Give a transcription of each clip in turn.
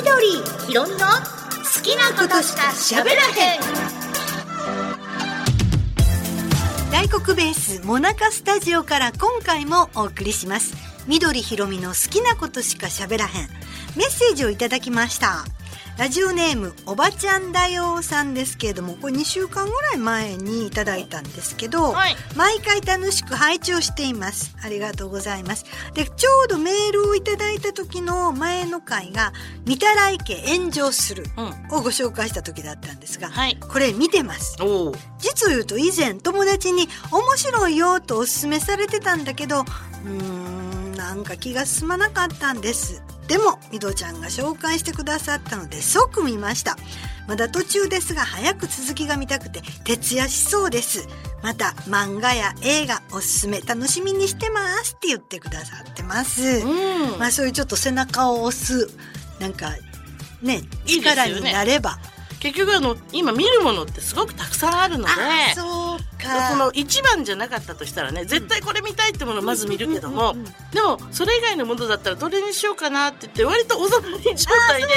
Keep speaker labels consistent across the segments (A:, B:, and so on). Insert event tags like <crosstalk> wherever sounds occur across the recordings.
A: 緑ひろみの好きなことしか喋らへん。
B: 大黒ベースモナカスタジオから今回もお送りします。緑ひろみの好きなことしか喋らへん。メッセージをいただきました。ラジオネームおばちゃんだよさんですけれどもこれ2週間ぐらい前にいただいたんですけど、
A: はい。
B: 毎回楽しく拝聴しています。ありがとうございます。でちょうどメールをいただいた時の前の回が「御たらい家炎上する」
A: うん。
B: をご紹介した時だったんですが、
A: はい。
B: これ見てます。実を言うと以前友達に面白いよとおすすめされてたんだけどうーんなんか気が進まなかったんです。でもみどちゃんが紹介してくださったので即見ました。まだ途中ですが早く続きが見たくて徹夜しそうです。また漫画や映画おすすめ楽しみにしてますって言ってくださってます、
A: うん。
B: まあそういうちょっと背中を押すなんかね力
A: ね。
B: になれば。
A: 結局あの今見るものってすごくたくさんあるので。
B: あそう
A: の一番じゃなかったとしたらね絶対これ見たいってものをまず見るけども、でもそれ以外のものだったらどれにしようかなって言って割とおざなり状態
B: で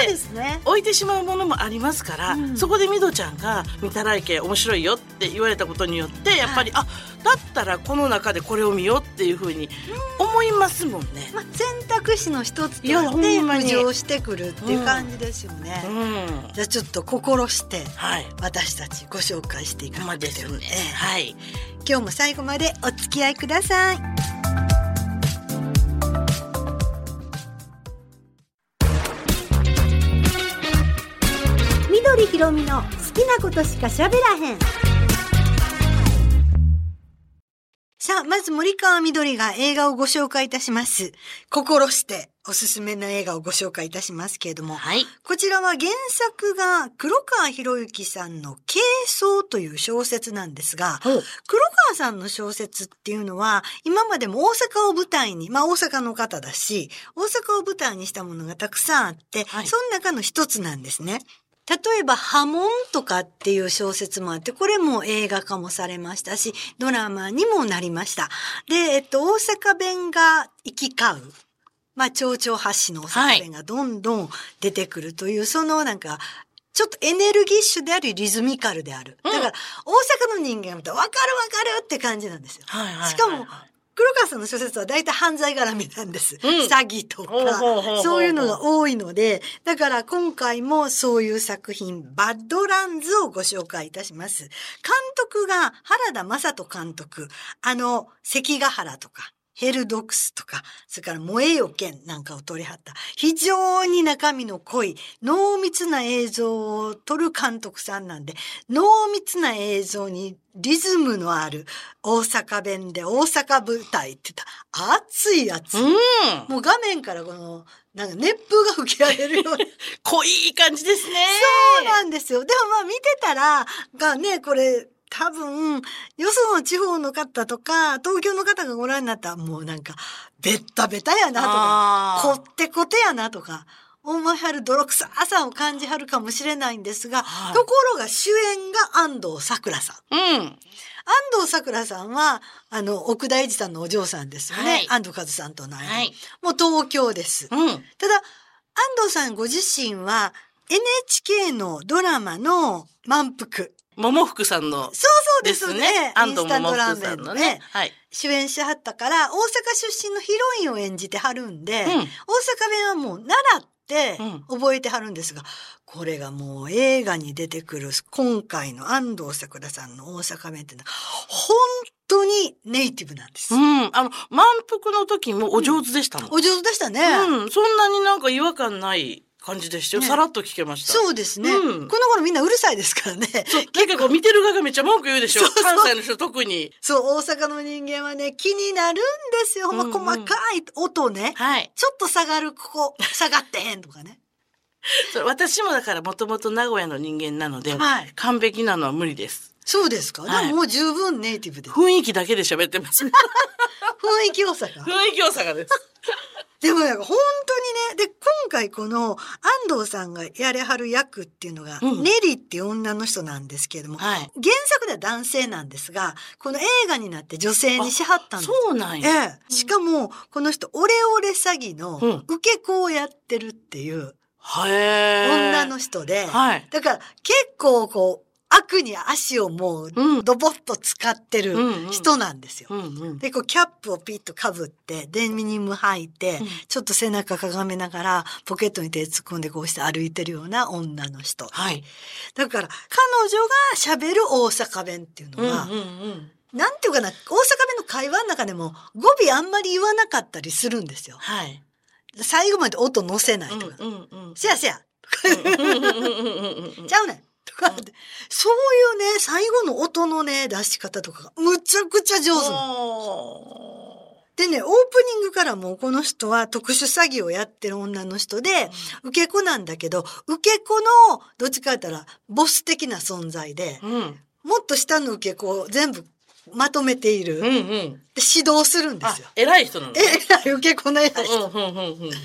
A: 置いてしまうものもありますから、
B: うん。
A: そこでみどちゃんが「見たらいけ面白いよ」って言われたことによってやっぱり、あだったらこの中でこれを見ようっていうふうに思いますもんね。
B: まあ、選択肢の一つとして浮上してくるっていう感じですよね、
A: うん。
B: じゃあちょっと心して
A: はい。
B: 私たちご紹介していか
A: ま
B: くて
A: ですよね。
B: ええ
A: はい。
B: 今日も最後までお付き合いください。緑ひろみの好きなことしか喋らへんさあ、まず森川みどりが映画をご紹介いたします。心しておすすめの映画をご紹介いたしますけれども、
A: はい
B: こちらは原作が黒川博之さんの軽装という小説なんですが、黒川さんの小説っていうのは、今までも大阪を舞台に、まあ大阪の方だし、大阪を舞台にしたものがたくさんあって、
A: はい
B: その中の一つなんですね。例えば、波紋とかっていう小説もあって、これも映画化もされましたし、ドラマにもなりました。で、えっと、大阪弁が行き交う。まあ、蝶々発しの大阪弁がどんどん出てくるという、そのなんか、ちょっとエネルギッシュであり、リズミカルである。だから、大阪の人間が見たら、わかるわかるって感じなんですよ。
A: はいはいはい
B: しかも、黒川さんの小説は大体犯罪絡みなんです。
A: うん
B: 詐欺とか、
A: う
B: そういうのが多いので、だから今回もそういう作品、バッドランズをご紹介いたします。監督が原田正人監督、あの、関ヶ原とか、ヘルドックスとか、それから燃えよ剣なんかを撮りはった、非常に中身の濃い、濃密な映像を撮る監督さんなんで、濃密な映像にリズムのある大阪弁で大阪舞台って言ったら熱いやつ。
A: うん
B: もう画面からこの、なんか熱風が吹き荒れるような。<laughs>
A: 濃い感じですね
B: そうなんですよ。でもまあ見てたら、がね、これ、多分、よその地方の方とか、東京の方がご覧になったら、もうなんか、ベッタベタやなとか、こってこてやなとか、思いはる泥臭さを感じはるかもしれないんですが、
A: はい
B: ところが主演が安藤サクラさん。
A: うん
B: 安藤サクラさんは、あの、奥田英二さんのお嬢さんですよね。
A: はい
B: 安藤和さんとの間に、
A: はい
B: もう東京です。
A: うん
B: ただ、安藤さんご自身は NHK のドラマの満腹。
A: 桃福さんの
B: そうそうで
A: ですす
B: ね。
A: ね安藤
B: インスタント
A: 桃福さんのね。
B: ね。
A: はい。
B: 主演しはったから、大阪出身のヒロインを演じてはるんで、
A: うん。
B: 大阪弁はもう習って
A: うん。
B: 覚えてはるんですが、これがもう映画に出てくる今回の安藤サクラさんの大阪弁ってのは、本当にネイティブなんです。
A: うん。あの満腹の時もお上手でしたもん。
B: お上手でしたね。
A: うん。そんなになんか違和感ない感じでしたよ。
B: ね。
A: さらっと聞けました。
B: そうですね、
A: うん。
B: この頃みんなうるさいですからね。
A: そう。<laughs> なんかこう見てる側がめっちゃ文句言うでしょ。
B: そう
A: 関西の人特に。
B: そう、大阪の人間はね、気になるんですよ。
A: うんうん。
B: 細かい音ね。
A: はい。
B: ちょっと下がる、ここ、<laughs> 下がってへんとかね。
A: そう私もだからもともと名古屋の人間なので、
B: はい。
A: 完璧なのは無理です。
B: そうですか、
A: はい。
B: でももう十分ネイティブで。
A: 雰囲気だけで喋ってます。<laughs>
B: 雰囲気良さが。
A: 雰囲気大阪です
B: でもなんか本当にね、で、今回この安藤さんがやれはる役っていうのが、
A: うん
B: ネリっていう女の人なんですけれども、
A: はい
B: 原作では男性なんですが、この映画になって女性にしはったんです。
A: そうなんや、
B: ええ。しかも、この人、オレオレ詐欺の
A: うん
B: 受け子をやってるっていう、
A: へー
B: 女の人で、
A: はい。
B: だから結構こう、悪に足をもう
A: うん
B: ドボッと使ってる人なんですよ。で、こう、キャップをピッとかぶって、デニム履いて、
A: うん
B: ちょっと背中かがめながら、ポケットに手突っ込んでこうして歩いてるような女の人。
A: はい。
B: だから、彼女が喋る大阪弁っていうのは。なんていうかな、大阪弁の会話の中でも語尾あんまり言わなかったりするんですよ。
A: はい。
B: 最後まで音乗せないとか。
A: うんうんうん。
B: せやせやちゃうねんとかって、そういうね、最後の音のね、出し方とかがむちゃくちゃ上手。でね、オープニングからもうこの人は特殊詐欺をやってる女の人で、受け子なんだけど、受け子の、どっちか言ったら、ボス的な存在で、
A: うん。
B: もっと下の受け子を全部まとめている。で、
A: うんうん。
B: 指導するんで
A: あ
B: すよ。、
A: 偉い人なのね。
B: えらい受け子の偉い人。
A: うんうんうんうん。
B: で、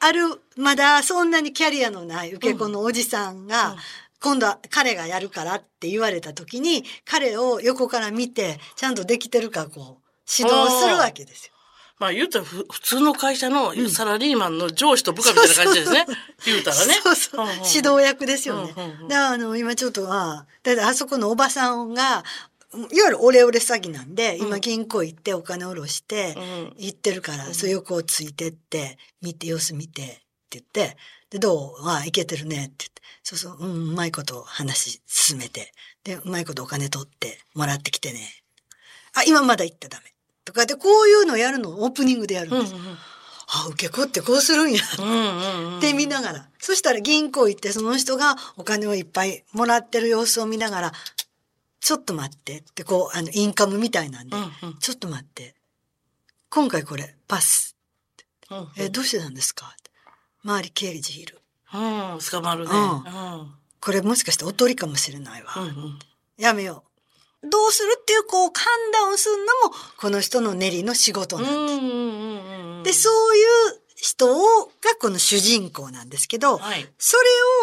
B: ある、まだそんなにキャリアのない受け子のおじさんが、
A: うん
B: 今度は彼がやるからって言われた時に、彼を横から見て、ちゃんとできてるかこう、指導するわけですよ。
A: まあ言うたらふ普通の会社のサラリーマンの上司と部下みたいな感じですね。言うたらね。
B: そうそう、
A: んん。
B: 指導役ですよね。
A: うんうんうん。
B: で、あの、今ちょっとは、だってあそこのおばさんが、いわゆるオレオレ詐欺なんで、今銀行行ってお金下ろして、
A: うん。
B: 行ってるから、そう横をついてって、見て、様子見て、って言って、で、どう？ああ、いけてるね、って言って、そうそう、うん、うまいこと話進めて、で、うまいことお金取って、もらってきてね。あ、今まだ行ったらダメ。とかで、こういうのやるのをオープニングでやるんです。
A: うんうん
B: あ、受け子ってこうするんや。
A: うんうんうん。
B: って見ながら。そしたら銀行行って、その人がお金をいっぱいもらってる様子を見ながら、ちょっと待ってって、こう、あの、インカムみたいなんで、
A: うんうん
B: ちょっと待って。今回これ、パス。
A: うん
B: え、どうしてなんですか？って周り刑事いる。
A: うん、捕まるね。
B: これもしかしておとりかもしれないわ。
A: うんうん。
B: やめよう。どうするっていう、こう、判断するのも、この人の練りの仕事
A: うん
B: なんです。で、そういう人を、がこの主人公なんですけど、
A: はい。
B: そ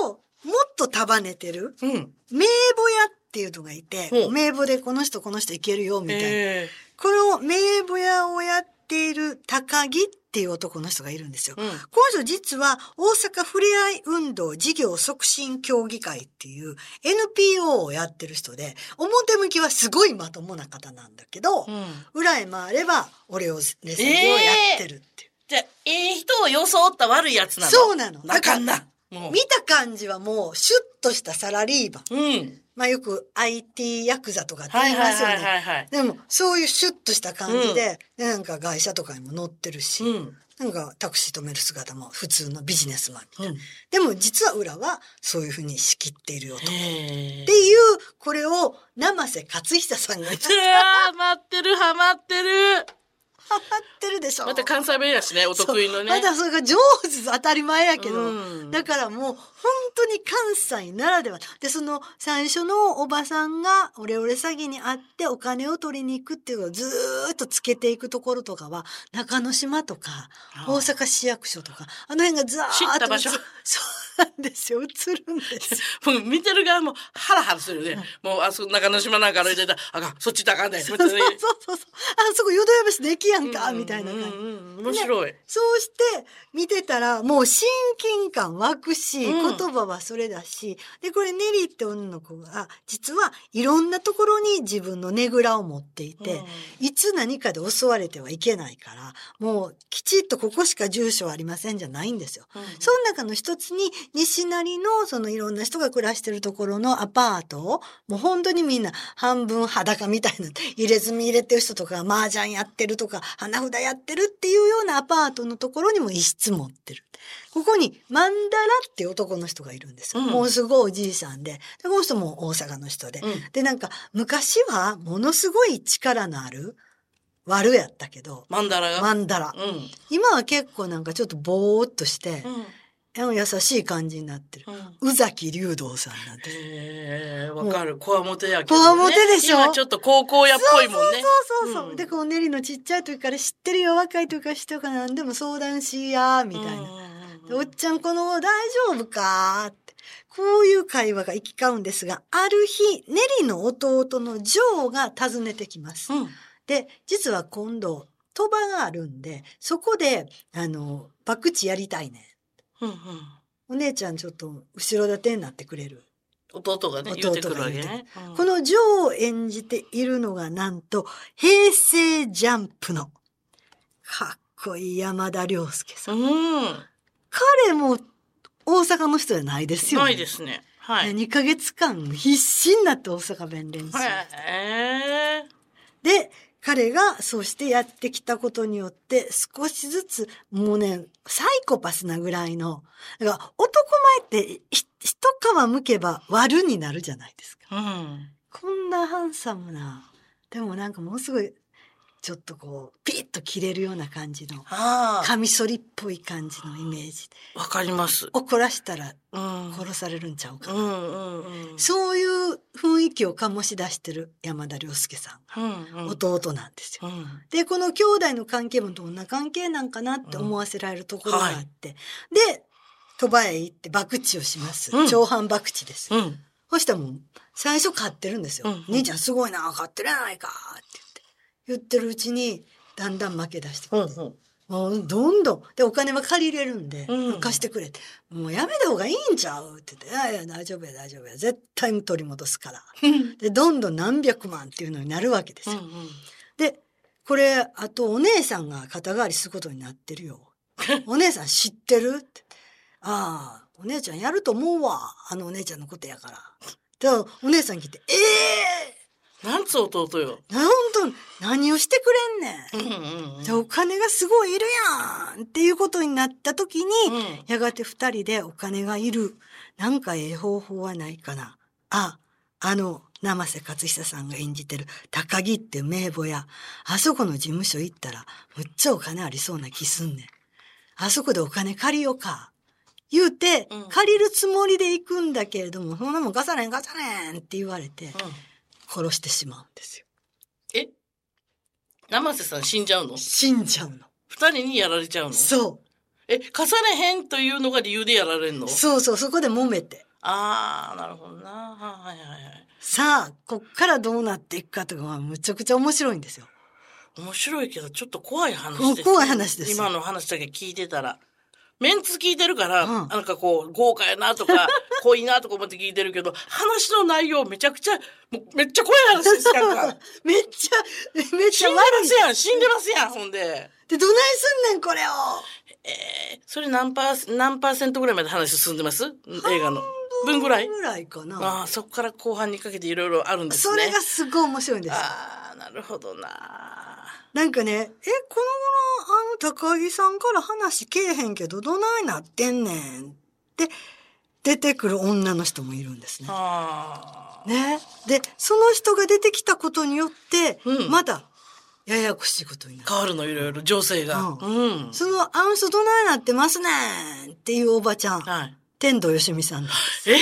B: れをもっと束ねてる
A: うん。
B: 名簿屋っていうのがいて名簿でこの人この人いけるよ、みたいな。
A: え
B: この名簿屋をやっている高木っていう男の人がいるんですよ。
A: えうん。
B: この人実は大阪ふれあい運動事業促進協議会っていう NPO をやってる人で、表向きはすごいまともな方なんだけど、
A: うん。
B: 裏へ回ればオレオレ詐欺をやってるっていう。
A: じゃあ、ええ人を装った悪いやつなの？
B: そうなの
A: なかんな。もう。
B: 見た感じはもうシュッとしたサラリーマン。
A: うん。
B: まあよく IT ヤクザとかって言いますよね。でも、そういうシュッとした感じで、でなんか会社とかにも乗ってるし、
A: うん。
B: なんかタクシー止める姿も普通のビジネスマンみたいな。
A: うん。
B: でも実は裏はそういうふうに仕切っているよと。って。いう、これを生瀬勝久さんがやって
A: うわー待ってる、ハマってる。
B: ハマってるでしょ。
A: また関西弁やしね、お得意のね。
B: またそれが上手当たり前やけど、
A: うん。
B: だからもう本当に関西ならでは。でその最初のおばさんがオレオレ詐欺にあってお金を取りに行くっていうのをずーっとつけていくところとかは中之島とか大阪市役所とかあの辺がずーっと
A: 知った場所。
B: 映 <laughs> そうなんですよ。映るんです
A: もう <laughs> 見てる側もハラハラするよね。もう、あそこ中之島なんか歩いてたら、あかん、そっち行ったらあかんね。<laughs>
B: そうそうそうそう。あそこ淀屋橋で駅やんか、みたいな感じ
A: うん。うんうん面白い。
B: そうして見てたらもう親近感湧くし、
A: うん。
B: 言葉はそれだし、で、これネリーって女の子が、実はいろんなところに自分のねぐらを持っていて、いつ何かで襲われてはいけないから、もうきちっとここしか住所ありませんじゃないんですよ。
A: うん。
B: その中の一つに、西成のそのいろんな人が暮らしてるところのアパートを、もう本当にみんな半分裸みたいな、入れ墨入れてる人とか、麻雀やってるとか、花札やってるっていうようなアパートのところにも一室持ってる。ここに、マンダラっていう男の人がいるんですよ。
A: うん
B: もうすごいおじいさんで。で、この人も大阪の人で。
A: うん
B: で、なんか、昔はものすごい力のある悪やったけど、
A: マンダラが？
B: マンダラ。
A: うん。
B: 今は結構なんかちょっとぼーっとして、
A: うん。
B: 優しい感じになってる。
A: うん
B: 宇崎竜道さんなんて。
A: へえ、わかる。こわもてやけど、ね。
B: こわもてでしょ？
A: 今ちょっと高校やっぽいもんね。
B: そうそうそう。
A: うん
B: で、こう、ネリのちっちゃい時から知ってるよ、若い時から知ってるから何でも相談しや、みたいな。
A: うんうんうん
B: でおっちゃん、この子大丈夫かって。こういう会話が行き交うんですが、ある日、ネリの弟のジョーが訪ねてきます。
A: うん。
B: で、実は今度、鳥羽があるんで、そこで、あの、博打やりたいね。
A: うんうん。
B: お姉ちゃんちょっと後ろ盾になってくれる。
A: 弟がね、言ってくるわけ
B: 弟が
A: ね。うん
B: このジョーを演じているのがなんと、平成ジャンプの、かっこいい山田涼介さん。
A: うん。
B: 彼も大阪の人じゃないですよね。
A: ないですね。はい。
B: 2ヶ月間必死になって大阪弁練習。
A: へえ。
B: で、彼がそうしてやってきたことによって少しずつもうね、サイコパスなぐらいの、だから男前ってひ一皮むけば悪になるじゃないですか。
A: うん。
B: こんなハンサムな、でもなんかものすごい、ちょっとこう、ピッと切れるような感じの、
A: あ
B: カミソリっぽい感じのイメージ。
A: あ、わかります。
B: 怒らしたら
A: うん。
B: 殺されるんちゃうかな。
A: うんうんうん。
B: そういう雰囲気を醸し出してる山田涼介さん。
A: うんうん。
B: 弟なんですよ。
A: うん。
B: で、この兄弟の関係もどんな関係なんかなって思わせられるところがあって。で、鳥羽へ行って博打をします。
A: うん
B: 長藩博打です。
A: うん。
B: そしたらもう、最初買ってるんですよ。
A: うん
B: 兄ちゃんすごいな、買ってるやないかって言って。るうちに、だんだん負け出してくる。
A: うんうん。
B: もうどんどん。で、お金は借りれるんで、
A: うん
B: 貸してくれって。もうやめた方がいいんちゃうって言って、いやいや、大丈夫や、大丈夫や。絶対取り戻すから。で、どんどん何百万っていうのになるわけですよ。
A: うんうん。
B: で、これ、あとお姉さんが肩代わりすることになってるよ。<laughs> お姉さん知ってるって。ああ、お姉ちゃんやると思うわ。あのお姉ちゃんのことやから。で、お姉さん来て、ええ
A: なんつ弟よ。
B: ー、な、本当何をしてくれんねん。
A: うんうんうん。
B: じゃあお金がすごいいるやんっていうことになった時に、
A: うん
B: やがて二人でお金がいる。なんかええ方法はないかな。あ、あの、生瀬勝久さんが演じてる高木っていう名簿屋。あそこの事務所行ったら、むっちゃお金ありそうな気すんねん。あそこでお金借りようか。言うて、
A: うん
B: 借りるつもりで行くんだけれども、そんなもん貸されん貸されんって言われて、
A: うん
B: 殺してしまうんですよ。
A: え？生瀬さん死んじゃうの？
B: 死んじゃうの。
A: 二人にやられちゃうの？
B: そう。
A: え、重ねへんというのが理由でやられんの？
B: そうそう、そこで揉めて。
A: ああ、なるほどな。はいはいはい。
B: さあ、こっからどうなっていくかとかはむちゃくちゃ面白いんですよ。
A: 面白いけど、ちょっと怖い話です、
B: 怖い話です
A: 今の話だけ聞いてたら。メンツ聞いてるから、
B: うん
A: なんかこう、豪華やなとか、<laughs> 濃いなとか思って聞いてるけど、話の内容めちゃくちゃ、もうめっちゃ怖い話ですやんか。<laughs>
B: めっちゃ、めっち
A: 死んでます。やん、死んでますやん、ほんで。
B: で、どないすんねん、これを。
A: えー、それ何パー、何パーセントぐらいまで話進んでます？映画の。分ぐらい？
B: ぐらいかな。
A: ああ、そこから後半にかけていろいろあるんです
B: そ
A: ね。
B: れがすごい面白いんです。
A: ああ、なるほどな。
B: なんかね、え、この頃、あの、高木さんから話けえへんけど、どないなってんねんって、出てくる女の人もいるんですね。ね。で、その人が出てきたことによって、
A: うん
B: まだ、ややこしいことになる。
A: 変わるのいろいろ情勢が。
B: う
A: うん。
B: その、あの人どないなってますねんっていうおばちゃん、
A: はい。
B: 天童よしみさんです。
A: え？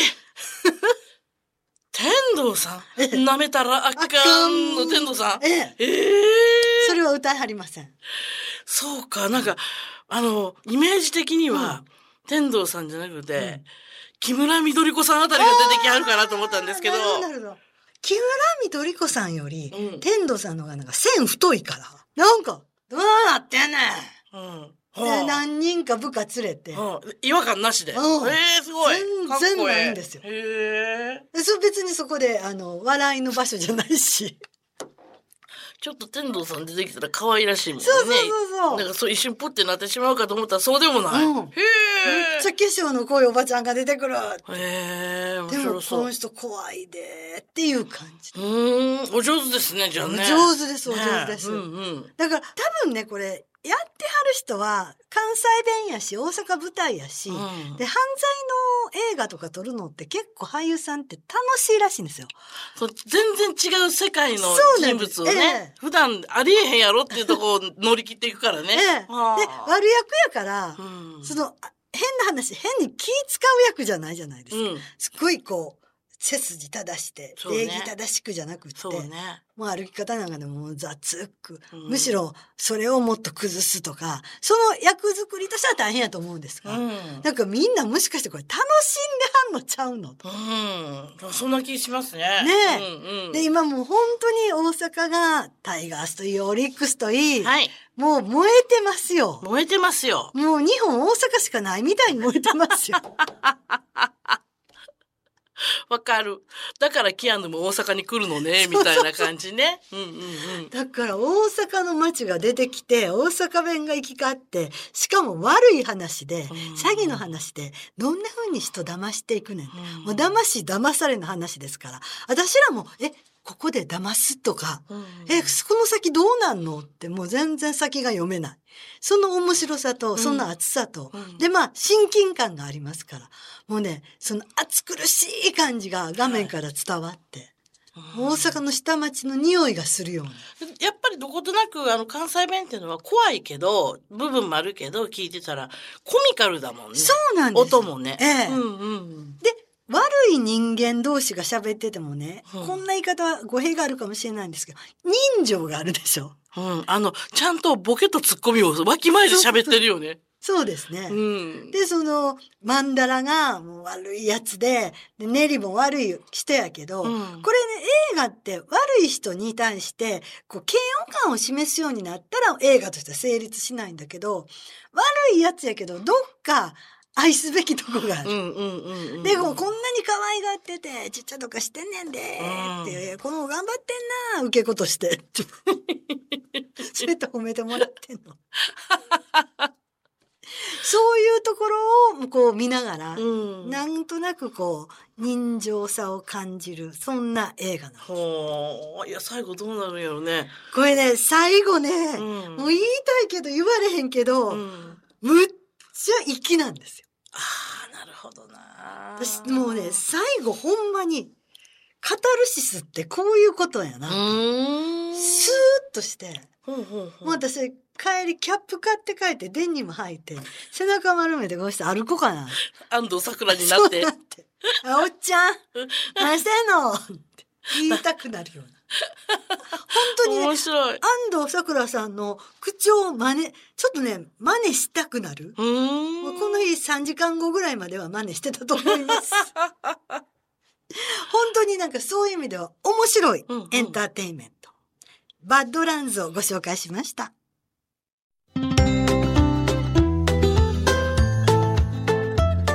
A: 天童さん？舐めたらあかんの天童さん？
B: ええ。
A: ええ
B: それは歌いはりません。
A: そうか、なんか、あの、イメージ的には、天童さんじゃなくて、
B: うん
A: 木村緑子さんあたりが出てきはるかなと思ったんですけど
B: ど、なるほど。木村緑子さんより、
A: うん
B: 天童さんの方がなんか線太いから。なんか、どうなってんねん。
A: うん。
B: で、
A: はあ
B: 何人か部下連れて、
A: はあ違和感なしで。え
B: うん
A: えすごい。
B: 全
A: かっこええ
B: 然ないんですよ
A: へえ。
B: でそ別にそこで、あの、笑いの場所じゃないし。
A: ちょっと天童さん出てきたら可愛らしいもんね。
B: そうそうそうそう
A: なんかそう一瞬プってなってしまうかと思ったらそうでもない。
B: うん
A: へ
B: めっ
A: え。
B: ちゃ化粧の濃いおばちゃんが出てくる。
A: へえ、面
B: でも。この人怖いでっていう感じ。
A: うーん、お上手ですね、じゃあね。
B: 上手ですお上手です
A: ねうんうん。
B: だから多分ね、これ、やってはる人は関西弁やし、大阪舞台やし、
A: うん
B: で、犯罪の映画とか撮るのって結構俳優さんって楽しいらしいんですよ。
A: そう全然違う世界の人物をね、
B: ええ
A: 普段ありえへんやろっていうとこを乗り切っていくからね。<laughs>
B: ええ。で、
A: はあ
B: 悪役やから、
A: うん
B: その、あ変な話、変に気使う役じゃないじゃないですか。
A: うん。
B: すっごいこう、背筋正して、礼儀正しくじゃなくって。もう歩き方なんかでも雑く、
A: うん
B: むしろそれをもっと崩すとか、その役作りとしては大変やと思うんですが、
A: うん。
B: なんかみんなもしかしてこれ楽しんではんのちゃうの？と。
A: うん。そんな気しますね。
B: ねで、今もう本当に大阪がタイガースといい、オリックスといい。もう燃えてますよ。
A: 燃えてますよ。
B: もう日本大阪しかないみたいに燃えてますよ。<laughs> <laughs>
A: わかる。だからキアヌも大阪に来るのね、みたいな感じね。うんうんうん。
B: だから大阪の街が出てきて、大阪弁が行き交って、しかも悪い話で、詐欺の話で、どんな風に人騙していくねん。もう騙し騙されの話ですから。私らも、え、ここで騙すとか、
A: うん
B: え、この先どうなんのってもう全然先が読めない。その面白さと、その熱さと、
A: うん
B: で、まあ、親近感がありますから。もうね、その熱苦しい感じが画面から伝わって、大阪の下町の匂いがするような。
A: やっぱりどことなくあの関西弁っていうのは怖いけど部分もあるけど聞いてたらコミカルだもんね。
B: そうなんですよ
A: 音もね。
B: ええ
A: うんうん。
B: で、悪い人間同士が喋っててもね、
A: うん
B: こんな言い方は語弊があるかもしれないんですけど、人情があるでしょ？
A: うん。あの、ちゃんとボケとツッコミをわきまえて喋ってるよね。
B: そうですね。
A: うん。
B: で、その、マンダラがもう悪いやつで、でネリも悪い人やけど、
A: うん
B: これね、映画って悪い人に対して、こう、嫌悪感を示すようになったら映画としては成立しないんだけど、悪いやつやけど、どっか愛すべきとこがある。
A: うんうんうんうん。
B: でもこんなに可愛がってて、ちっちゃいとかしてんねんで、
A: うん
B: って、この頑張ってんな、受け子として。それと褒めてもらってんの。そういうところをこう見ながら、
A: うん。
B: なんとなくこう、人情さを感じる、そんな映画なの。
A: いや、最後どうなるんやろね。
B: これね、最後ね、
A: うん
B: もう言いたいけど言われへんけど、
A: うん。
B: むっちゃ粋なんですよ。
A: ああ、なるほどな。
B: 私もうね、最後ほんまに、カタルシスってこういうことやな。スーッとして、
A: ほうほうほう
B: もう私、帰りキャップ買って帰って、デニム履いて、背中丸めてこうして歩こうかな。
A: 安藤桜になって
B: そう。なって。あおっちゃん、<laughs> 何してんのって言いたくなるような。本当にね、
A: 面白い。
B: 安藤サクラさんの口調を真似、ちょっとね、真似したくなる。この日3時間後ぐらいまでは真似してたと思います。<laughs> 本当になんかそういう意味では面白い
A: うんうん
B: エンターテインメント。バッドランズをご紹介しました。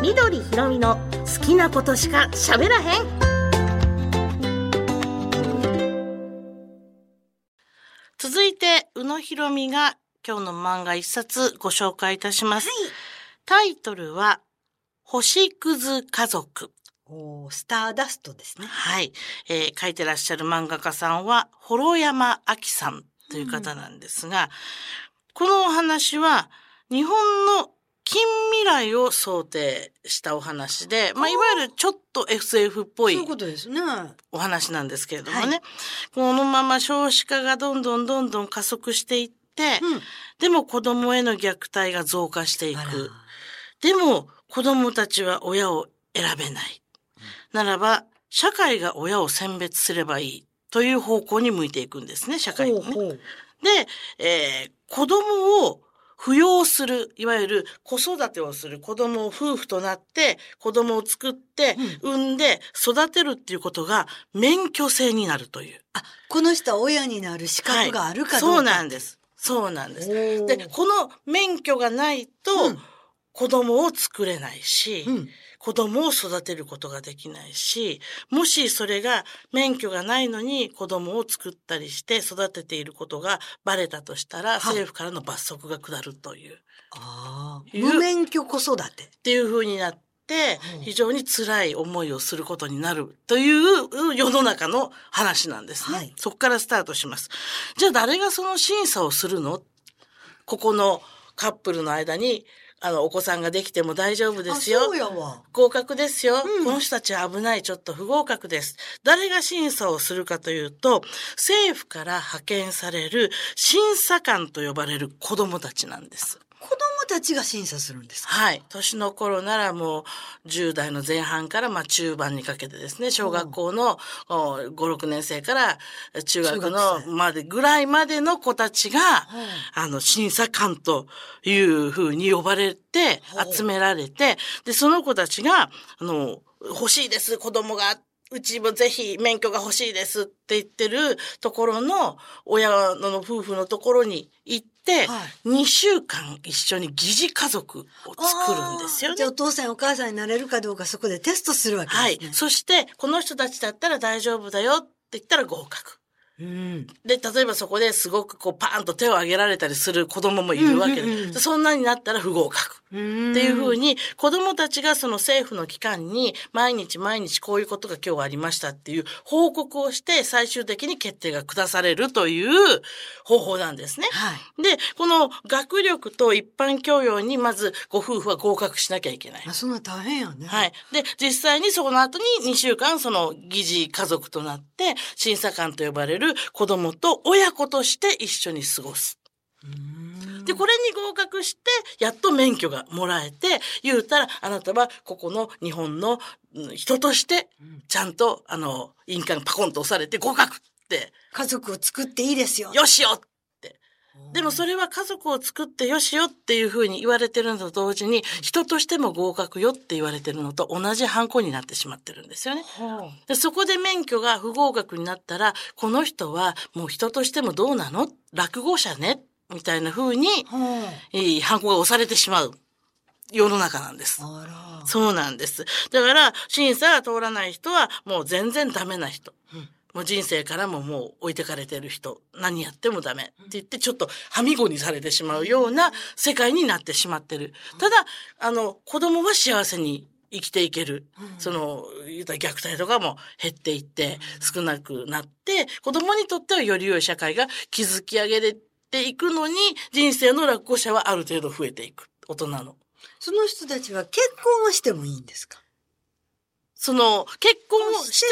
A: 緑ひろみの好きなことしか喋らへん。続いて、宇野ひろみが今日の漫画一冊ご紹介いたします。タイトルは、星屑家族。
B: おースターダストですね。
A: はい、えー書いてらっしゃる漫画家さんは、幌山明さんという方なんですが、このお話は、日本の近未来を想定したお話で、まあ、いわゆるちょっと SF っぽい
B: そういうことですね。
A: お話なんですけれどもね、
B: はい
A: このまま少子化がどんどんどんどん加速していって、
B: うん。
A: でも子供への虐待が増加していく。でも子供たちは親を選べない。ならば、社会が親を選別すればいいという方向に向いていくんですね、社会がね。
B: ほうほう
A: で、えー子供を扶養する、いわゆる子育てをする子供を夫婦となって子供を作って、産んで育てるっていうことが免許制になるという。
B: あ、この人は親になる資格があるかどうか。
A: そうなんです。そうなんです。で、この免許がないと、
B: うん
A: 子供を作れないし、
B: うん。
A: 子供を育てることができないし、もしそれが免許がないのに子供を作ったりして育てていることがバレたとしたら、政府からの罰則が下るという、っ
B: ああ。無免許子育て。
A: ていう風になって
B: うん、
A: 非常に辛い思いをすることになるという世の中の話なんですね。
B: はい
A: そこからスタートします。じゃあ誰がその審査をするの？ここのカップルの間に、あの、お子さんができても大丈夫ですよ。合格ですよ、
B: うん
A: この人たちは危ない。ちょっと不合格です。誰が審査をするかというと、政府から派遣される審査官と呼ばれる子供たちなんです。
B: 子供たちが審査するんですか？
A: はい。年の頃ならもう10代の前半からまあ中盤にかけてですね、小学校のお5、6年生から中学の
B: 生
A: までぐらいまでの子たちが、あの、審査官というふうに呼ばれて集められて、で、その子たちが、あの、欲しいです、子供が。うちもぜひ免許が欲しいですって言ってるところの親の夫婦のところに行っ2週間一緒に疑似家族を作るんですよね
B: あーじゃあ。お父さんお母さんになれるかどうかそこでテストするわけですね。
A: はい。そして、この人たちだったら大丈夫だよって言ったら合格。
B: うん。
A: で、例えばそこですごくこうパーンと手を挙げられたりする子供もいるわけで、
B: うんうんうん
A: そんなになったら不合格。
B: って
A: いうふうに子供たちがその政府の機関に毎日毎日こういうことが今日はありましたっていう報告をして最終的に決定が下されるという方法なんですね。
B: はい。
A: で、この学力と一般教養にまずご夫婦は合格しなきゃいけない。
B: あ、そんな大変やね。
A: はい。で、実際にその後に2週間その疑似家族となって審査官と呼ばれる子供と親子として一緒に過ごす。
B: うーん
A: で、これに合格して、やっと免許がもらえて、言うたら、あなたはここの日本のうん人として、ちゃんと、あの、印鑑パコンと押されて合格って、
B: 家族を作っていいですよ。
A: よしよでもそれは家族を作ってよしよっていうふうに言われてるのと同時に、人としても合格よって言われてるのと同じハンコになってしまってるんですよね。
B: は
A: でそこで免許が不合格になったら、この人はもう人としてもどうなの？落語者ねみたいな風に、えー、ハンコが押されてしまう世の中なんです。そうなんです。だから、審査が通らない人はもう全然ダメな人。
B: うん
A: もう人生からももう置いてかれてる人。何やってもダメって言ってちょっとはみごにされてしまうような世界になってしまってる。ただ、あの、子供は幸せに生きていける。その、言うたら虐待とかも減っていって少なくなって、子供にとってはより良い社会が築き上げれていくのに、人生の落語者はある程度増えていく。大人の。
B: その人たちは結婚をしてもいいんですか？
A: その、結婚をして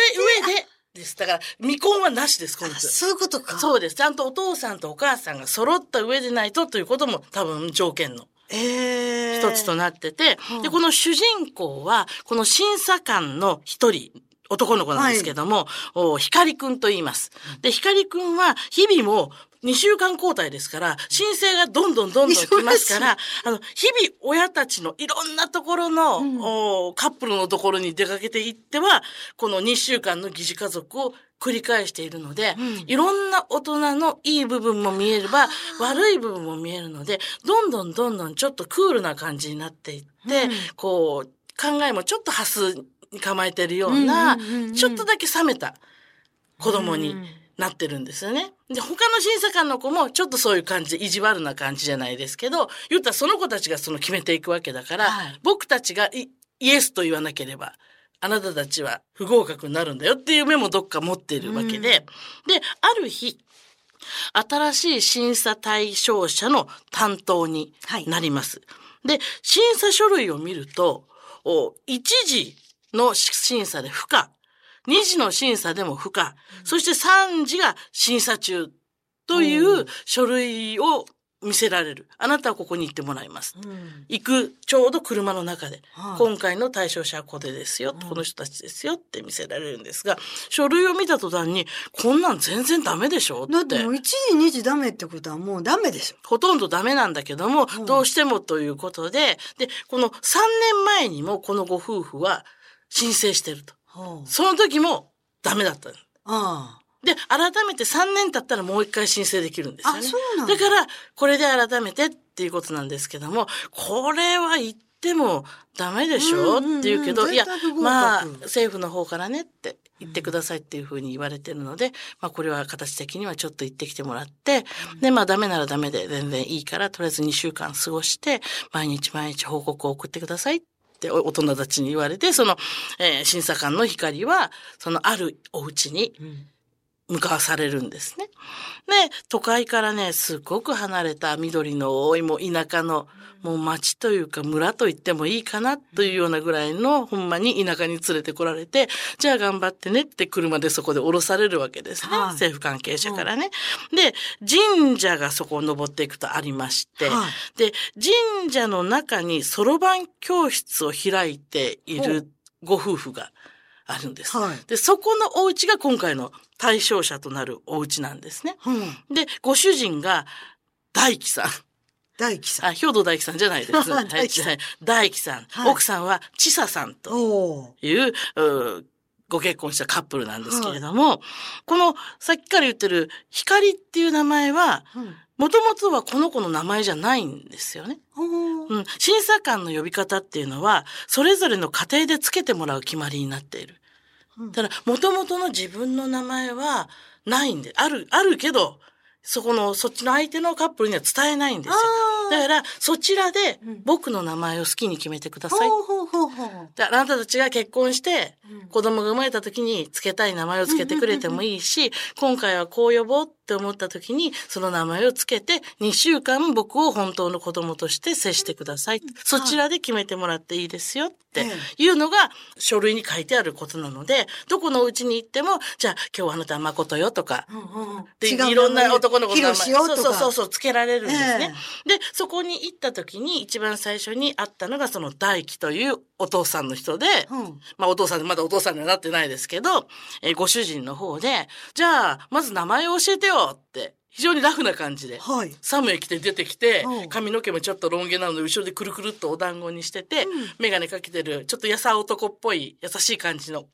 A: 上で、です。だから、未婚はなしです、この
B: あ
A: 人。
B: そういうことか。
A: そうです。ちゃんとお父さんとお母さんが揃った上でないとということも多分条件の
B: ええ
A: 一つとなってて、
B: はあ
A: で、この主人公は、この審査官の一人、男の子なんですけども、お光くんと言います。で、光くんは日々も2週間交代ですから、申請がどんどんどんどん来ますから、あの、日々親たちのいろんなところの、
B: うん。
A: おカップルのところに出かけていっては、この2週間の疑似家族を繰り返しているので、
B: うん。
A: いろんな大人のいい部分も見えれば、悪い部分も見えるので、どんどんどんどんちょっとクールな感じになっていって、
B: うん。
A: こう、考えもちょっとハスに構えてるような、ちょっとだけ冷めた子供に
B: うん
A: なってるんですよね。で、他の審査官の子もちょっとそういう感じで意地悪な感じじゃないですけど、言ったらその子たちがその決めていくわけだから、
B: はい。
A: 僕たちがイイエスと言わなければ、あなたたちは不合格になるんだよっていう目もどっか持っているわけで、で、ある日、新しい審査対象者の担当になります。で、審査書類を見ると、お1時の審査で不可、2時の審査でも不可、そして3時が審査中という書類を見せられる。あなたはここに行ってもらいます。
B: うん。
A: 行く、ちょうど車の中で、
B: はい。
A: 今回の対象者はこれですよ、
B: うん。
A: この人たちですよって見せられるんですが、書類を見た途端に、こんなん全然ダメでしょっ
B: だっててもう1時2時ダメってことはもうダメでしょ。
A: ほとんどダメなんだけども、
B: うん。
A: どうしてもということで、で、この3年前にもこのご夫婦は申請してると。
B: は
A: その時もダメだった。で、改めて3年経ったらもう一回申請できるんですよ
B: あ。
A: ね。
B: あ、そうなんだ。
A: だから、これで改めてっていうことなんですけども、これは言ってもダメでしょ、
B: うんうんうん
A: って言うけど、いやまあ、政府の方からねって言ってくださいっていうふうに言われてるので、まあ、これは形的にはちょっと言ってきてもらって、で、まあ、ダメならダメで全然いいから、とりあえず2週間過ごして、毎日毎日報告を送ってくださいっって大人たちに言われて、その、えー審査官の光は、そのあるお家に
B: うん。
A: 向かわされるんですね。で、都会からね、すごく離れた緑の多いもう田舎の、もう町というか村と言ってもいいかなというようなぐらいの、ほんまに田舎に連れてこられて、じゃあ頑張ってねって車でそこで降ろされるわけですね。
B: はい
A: 政府関係者からね。で、神社がそこを登っていくとありまして、
B: はい
A: で、神社の中にそろばん教室を開いているご夫婦があるんです。
B: はい。
A: で、そこのお家が今回の対象者となるお家なんですね。
B: うん。
A: で、ご主人が大樹さん。
B: 大樹さん。
A: あ、兵藤大樹さんじゃないです。はい
B: 大樹さん
A: はい大樹さん。
B: はい
A: 奥さんは千佐さんという、ご結婚したカップルなんですけれども、このさっきから言ってる光っていう名前は、
B: うん
A: もともとはこの子の名前じゃないんですよね。うん。審査官の呼び方っていうのは、それぞれの家庭でつけてもらう決まりになっている。
B: うん。
A: ただ、もともとの自分の名前はないんで、ある、あるけど、そこの、そっちの相手のカップルには伝えないんですよ。
B: あ
A: だから、そちらで
B: うん。
A: 僕の名前を好きに決めてくだ
B: ほ
A: さい。であなたたちが結婚して
B: うん、
A: 子供が生まれた時に付けたい名前を付けてくれてもいいし、今回はこう呼ぼうって思った時に、その名前を付けて、2週間僕を本当の子供として接してください。そちらで決めてもらっていいですよって
B: え
A: いうのが書類に書いてあることなので、どこのうちに行っても、じゃあ今日はあなたは誠よとか、でいろんな男の子の名前。そうそうそうそうつけられるんですね、でそこに行った時に一番最初に会ったのがその大輝というお父さんの人で、
B: うん。
A: まあお父さんでまだお父さんにはなってないですけど、えーご主人の方でじゃあまず名前を教えてよって非常にラフな感じで。
B: はい。
A: サムへ来て出てきて
B: うん、
A: 髪の毛もちょっとロン毛なので、後ろでくるくるっとお団子にしてて、
B: うん。
A: メガネかけてる、ちょっと優男っぽい、優しい感じの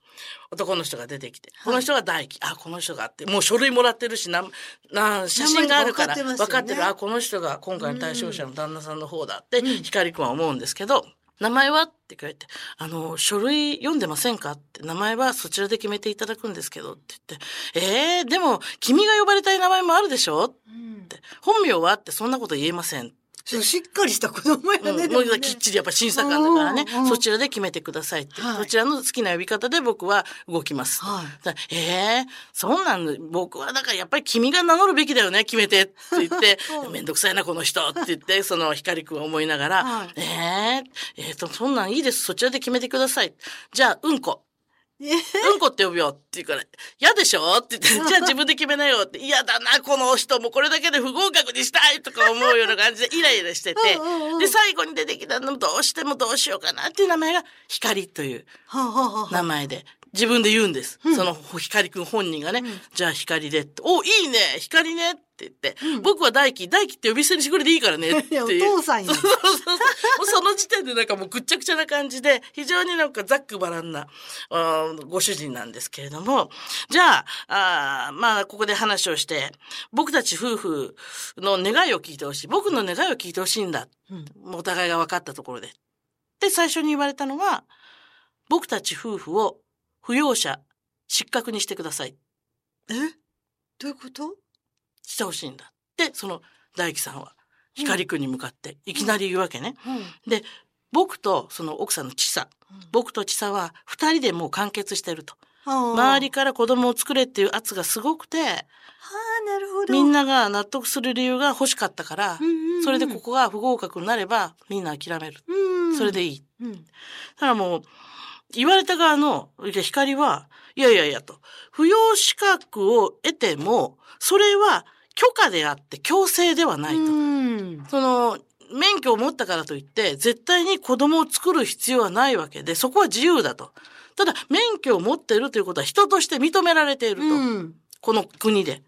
A: 男の人が出てきて、この人が大輝、あ、この人があって、もう書類もらってるし、な、な、写真があるから、
B: 分かって
A: る、あ、この人が今回の対象者の旦那さんの方だって、
B: うん。
A: 光くんは思うんですけど、名前は？って書いて、あの、書類読んでませんか？って、名前はそちらで決めていただくんですけどって言って、えー、でも、君が呼ばれたい名前もあるでしょ？
B: うん。
A: って本名は？ってそんなこと言えません。
B: しっかりした子供やね。
A: うん、
B: でもね
A: もうきっちりやっぱ審査官だからね
B: うんうん、
A: そちらで決めてくださいって、
B: はい
A: そちらの好きな呼び方で僕は動きます。
B: はい
A: ええそうなんだ。僕はだからやっぱり君が名乗るべきだよね、決めてって言って <laughs>
B: う、ん
A: めんどくさいな、この人って言って、<laughs> その光くんを思いながら、
B: はい
A: えええーと、そんなんいいです。そちらで決めてください。じゃあ、うんこ。
B: え <laughs>
A: うんこって呼ぶよって言うから、嫌でしょ？って言って、<laughs> じゃあ自分で決めなよって、嫌だな、この人もこれだけで不合格にしたいとか思うような感じでイライラしててで、最後に出てきたのどうしてもどうしようかなっていう名前が、光という名前で、自分で言うんです。
B: うん
A: その光くん本人がね、
B: うん
A: じゃあ光でって、お、いいね、光ねって言って、
B: うん
A: 僕は大輝、大輝って呼び捨てにしてくれていいからねって
B: お。父さんや。
A: そうそうそう。もうその時点でなんかもうぐっちゃぐちゃな感じで、非常になんかざっくばらんな、ご主人なんですけれども、じゃあ、あーまあ、ここで話をして、僕たち夫婦の願いを聞いてほしい。僕の願いを聞いてほしいんだ。
B: うん
A: お互いが分かったところで。で、最初に言われたのが、僕たち夫婦を扶養者、失格にしてください。
B: え？どういうこと？
A: してほしいんだ。で、その大輝さんは、光くんに向かって、いきなり言うわけね。
B: うん。
A: で、僕とその奥さんの千佐、僕と千佐は二人でもう完結してると。周
B: 周
A: りから子供を作れっていう圧がすごくて、
B: はあ、なるほど。
A: みんなが納得する理由が欲しかったから
B: うん、うんうん、
A: それでここが不合格になればみんな諦める。
B: うん、
A: それでいい。
B: うん。
A: だからもう、言われた側の、光は、いやいやいやと、扶養資格を得ても、それは許可であって強制ではないと。
B: うん。
A: その、免許を持ったからといって、絶対に子供を作る必要はないわけで、そこは自由だと。ただ、免許を持っているということは人として認められていると。
B: うん。
A: この国で。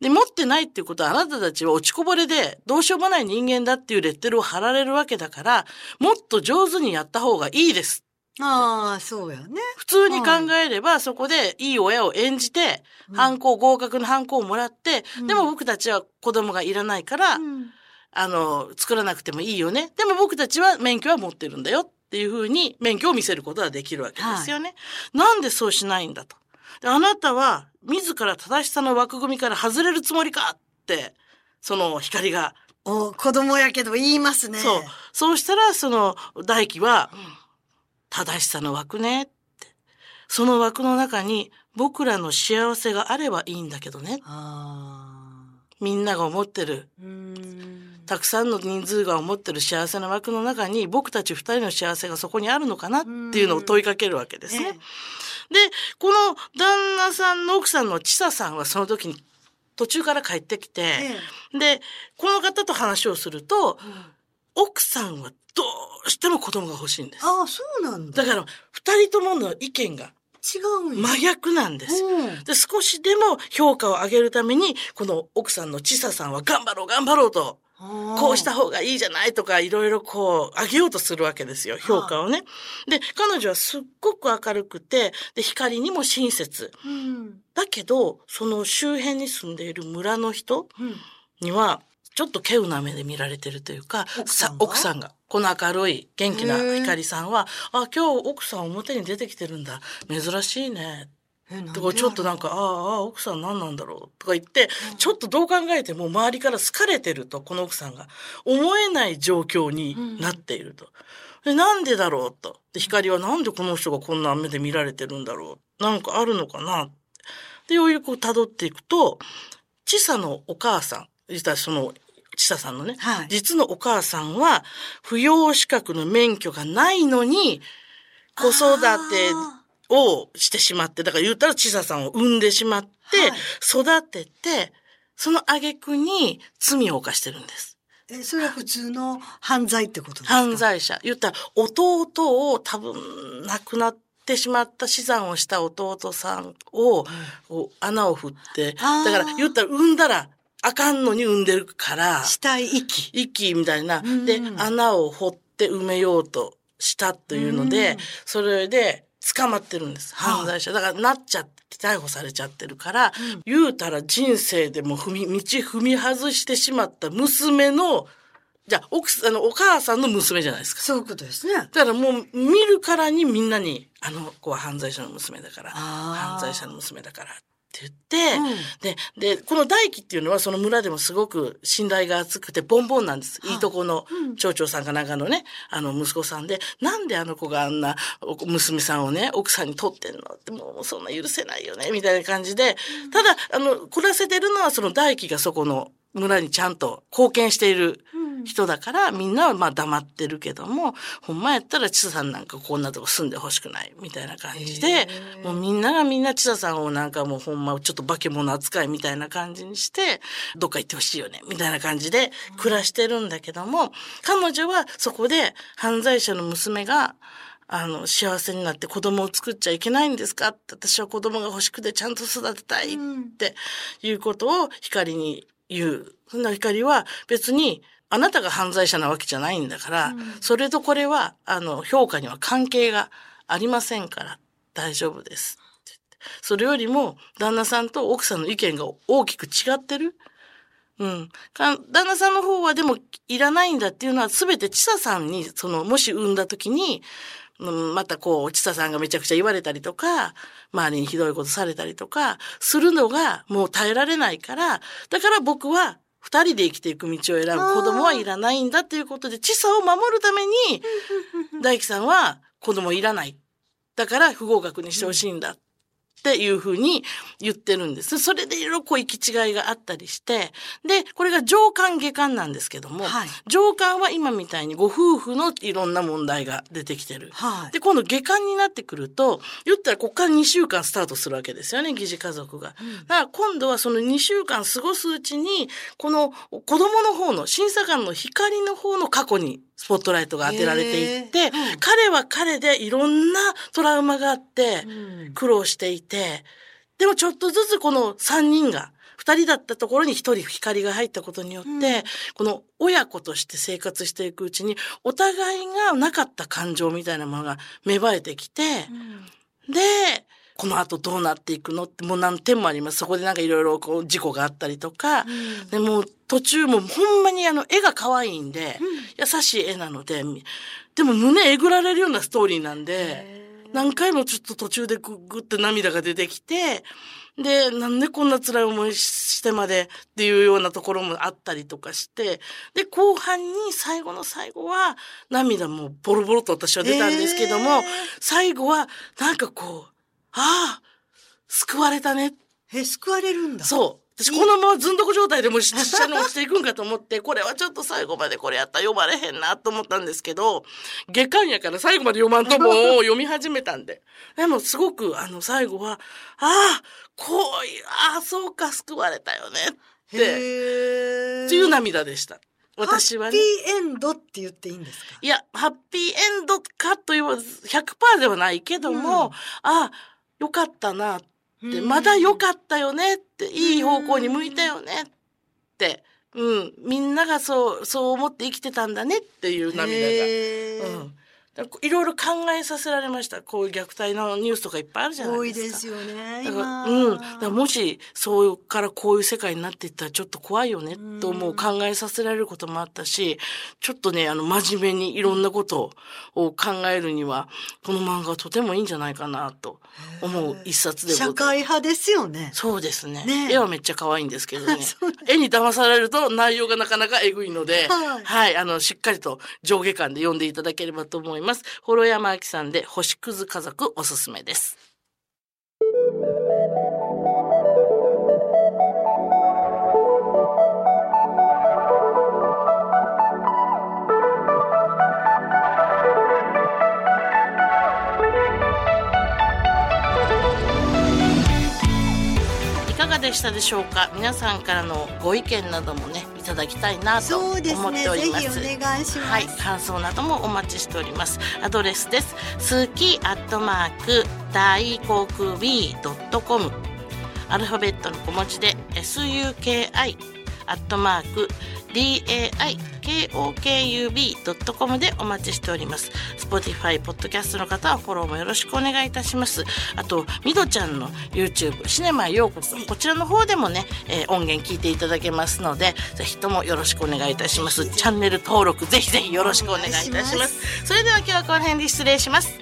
A: で、持ってないっていうことはあなたたちは落ちこぼれでどうしようもない人間だっていうレッテルを貼られるわけだから、もっと上手にやった方がいいです。
B: ああ、そうやね。
A: 普通に考えれば、そこでいい親を演じて、
B: うん
A: 反抗、合格の反抗をもらって、
B: うん
A: でも僕たちは子供がいらないから、
B: うん。
A: あの、作らなくてもいいよね。でも僕たちは免許は持ってるんだよっていうふうに免許を見せることができるわけですよね。なんでそうしないんだと。であなたは自ら正しさの枠組みから外れるつもりかって、その光が。
B: お、子供やけど言いますね。
A: そう。そうしたらその大輝は、正しさの枠ねって。その枠の中に僕らの幸せがあればいいんだけどね。
B: あ
A: みんなが思ってる。たくさんの人数が思ってる幸せの枠の中に僕たち二人の幸せがそこにあるのかなっていうのを問いかけるわけですね。で、この旦那さんの奥さんの千佐さんはその時に途中から帰ってきて、
B: ええ
A: で、この方と話をすると、奥さんはどうしても子供が欲しいんです。
B: ああ、そうなんだ。
A: だから二人ともの意見が
B: 違う。
A: 真逆なんですよ。
B: うん
A: で、少しでも評価を上げるために、この奥さんの千佐さんは頑張ろう頑張ろうとこうした方がいいじゃないとか、いろいろこう、上げようとするわけですよ、評価をね。で、彼女はすっごく明るくて、で、光にも親切。
B: うん
A: だけど、その周辺に住んでいる村の人
B: うん
A: には、ちょっと稀有な目で見られてるというか、
B: 奥さんが？
A: 奥さんが。この明るい、元気な光さんは、あ、今日奥さん表に出てきてるんだ。珍しいね。とかちょっとなんか、ああ、奥さん何なんだろう？とか言って、ちょっとどう考えても周りから好かれてると、この奥さんが。思えない状況になっていると。でなんでだろうと。で、光はなんでこの人がこんな目で見られてるんだろう？なんかあるのかな？で、ようやく辿っていくと、チサのお母さん、実はその、チサさんのね、
B: はい。
A: 実のお母さんは、扶養資格の免許がないのに、子育て
B: あ
A: をしてしまって、だから言ったらチサさんを産んでしまって、育てて、その挙句に罪を犯してるんです。
B: ーえそれは普通の犯罪ってことですか？
A: 犯罪者。言ったら弟を多分亡くなってしまった死産をした弟さんを、こう穴を振って、だから言ったら産んだらあかんのに産んでるから、
B: 死体遺棄
A: 息みたいな。
B: うん
A: で、穴を掘って埋めようとしたというので、
B: うん
A: それで捕まってるんです。
B: はあ
A: 犯罪者。だからなっちゃって逮捕されちゃってるから、言うたら人生でも踏み、道踏み外してしまった娘の、じゃあ、奥さん、あの、お母さんの娘じゃないですか。
B: そういうことですね
A: だからもう見るからにみんなに、あの子は犯罪者の娘だから、犯罪者の娘だからって言って、
B: うん。
A: で、で、この大輝っていうのはその村でもすごく信頼が厚くてボンボンなんです。
B: はい
A: いいとこの町長さんかなんかのね、あの息子さんで、なんであの子があんなお娘さんをね、奥さんに取ってんの？ってもうそんな許せないよね、みたいな感じで、ただ、あの、暮らせてるのはその大輝がそこの村にちゃんと貢献している人だから、みんなはまあ黙ってるけども、ほんまやったら千佐さんなんかこんなとこ住んでほしくない、みたいな感じでもうみんながみんな千佐さんをなんかもうほんまちょっと化け物扱いみたいな感じにして、どっか行ってほしいよね、みたいな感じで暮らしてるんだけども、彼女はそこで犯罪者の娘が、あの、幸せになって子供を作っちゃいけないんですか？って私は子供が欲しくてちゃんと育てたいっていうことを光に言う。そんな光は別にあなたが犯罪者なわけじゃないんだから、それとこれは、あの、評価には関係がありませんから大丈夫です。それよりも旦那さんと奥さんの意見が大きく違ってる。うん。か旦那さんの方はでもいらないんだっていうのは全て千佐さんに、その、もし産んだ時に、うんまたこう、千佐さんがめちゃくちゃ言われたりとか、周りにひどいことされたりとか、するのがもう耐えられないから、だから僕は二人で生きていく道を選ぶ子供はいらないんだっていうことで、千佐を守るために、<laughs> 大樹さんは子供いらない。だから不合格にしてほしいんだ。っていうふうに言ってるんです。それでいろいろこう行き違いがあったりして、で、これが上官下官なんですけども、
B: はい
A: 上官は今みたいにご夫婦のいろんな問題が出てきてる。
B: はい
A: で、今度下官になってくると、言ったらここから2週間スタートするわけですよね、疑似家族が。だから今度はその2週間過ごすうちに、この子供の方の、審査官の光の方の過去にスポットライトが当てられていって、彼は彼でいろんなトラウマがあって、
B: うん。
A: 苦労していて、でもちょっとずつこの3人が、2人だったところに1人光が入ったことによって、この親子として生活していくうちに、お互いがなかった感情みたいなものが芽生えてきて、で、この後どうなっていくのってもう何点もあります。そこでなんかいろいろこう事故があったりとか、でもう途中もほんまにあの絵が可愛いんで、優しい絵なので、でも胸えぐられるようなストーリーなんで、何回もちょっと途中でグッグって涙が出てきて、で、なんでこんな辛い思いしてまでっていうようなところもあったりとかして、で、後半に最後の最後は涙もボロボロと私は出たんですけども、
B: へー。
A: 最後はなんかこう、ああ、救われたね。
B: え、救われるんだ。
A: そう。私このままずんどこ状態でもう下に落ちていくんかと思って、これはちょっと最後までこれやったら読まれへんなと思ったんですけど、下巻やから最後まで読まんとも読み始めたんで。でもすごくあの最後は、ああ、こういう、ああ、そうか、救われたよねって、っていう涙でした。私はね
B: ハッ。ピーエンドって言っていいんですか？
A: いや、ハッピーエンドかという100%ではないけども、
B: うん
A: ああ、よかったなって、
B: うん
A: まだ良かったよねって、いい方向に向いたよねって、うん、みんながそう、そう思って生きてたんだねっていう涙が。うん。いろいろ考えさせられました。こういう虐待のニュースとかいっぱいあるじゃな
B: 多
A: いでか。
B: いですすよね。
A: だから
B: 今
A: うん、だからもしそうからこういう世界になっていったらちょっと怖いよねと思う考えさせられることもあったしちょっとねあの真面目にいろんなことを考えるにはこの漫画はとてもいいんじゃないかなと思う一冊でござい
B: 社
A: ます。
B: 会派ですよね。
A: そうですね
B: ねえ
A: 絵はめっちゃ可愛いんですけどね <laughs> 絵に騙されると内容がなかなかえぐいので、
B: はい
A: あのしっかりと上下感で読んでいただければと思います。ます幌山明さんで星屑家族おすすめです。いかがでしたでしょうか？皆さんからのご意見などもねただきたいなと思っ
B: ね。
A: ております。
B: ぜひお願いします。
A: はい、感想などもお待ちしております。アドレスです。スキアットマーク大航空 B ドットコムアルファベットの小文字で SUKI アットマーク daikokub.com でお待ちしております。Spotify、ポッドキャストの方はフォローもよろしくお願いいたします。あと、みどちゃんの YouTube、シネマようこそ、こちらの方でもね、えー音源聞いていただけますので、ぜひともよろしくお願いいたします。チャンネル登録、ぜひぜひよろしくお願いいたします。それでは今日はこの辺で失礼します。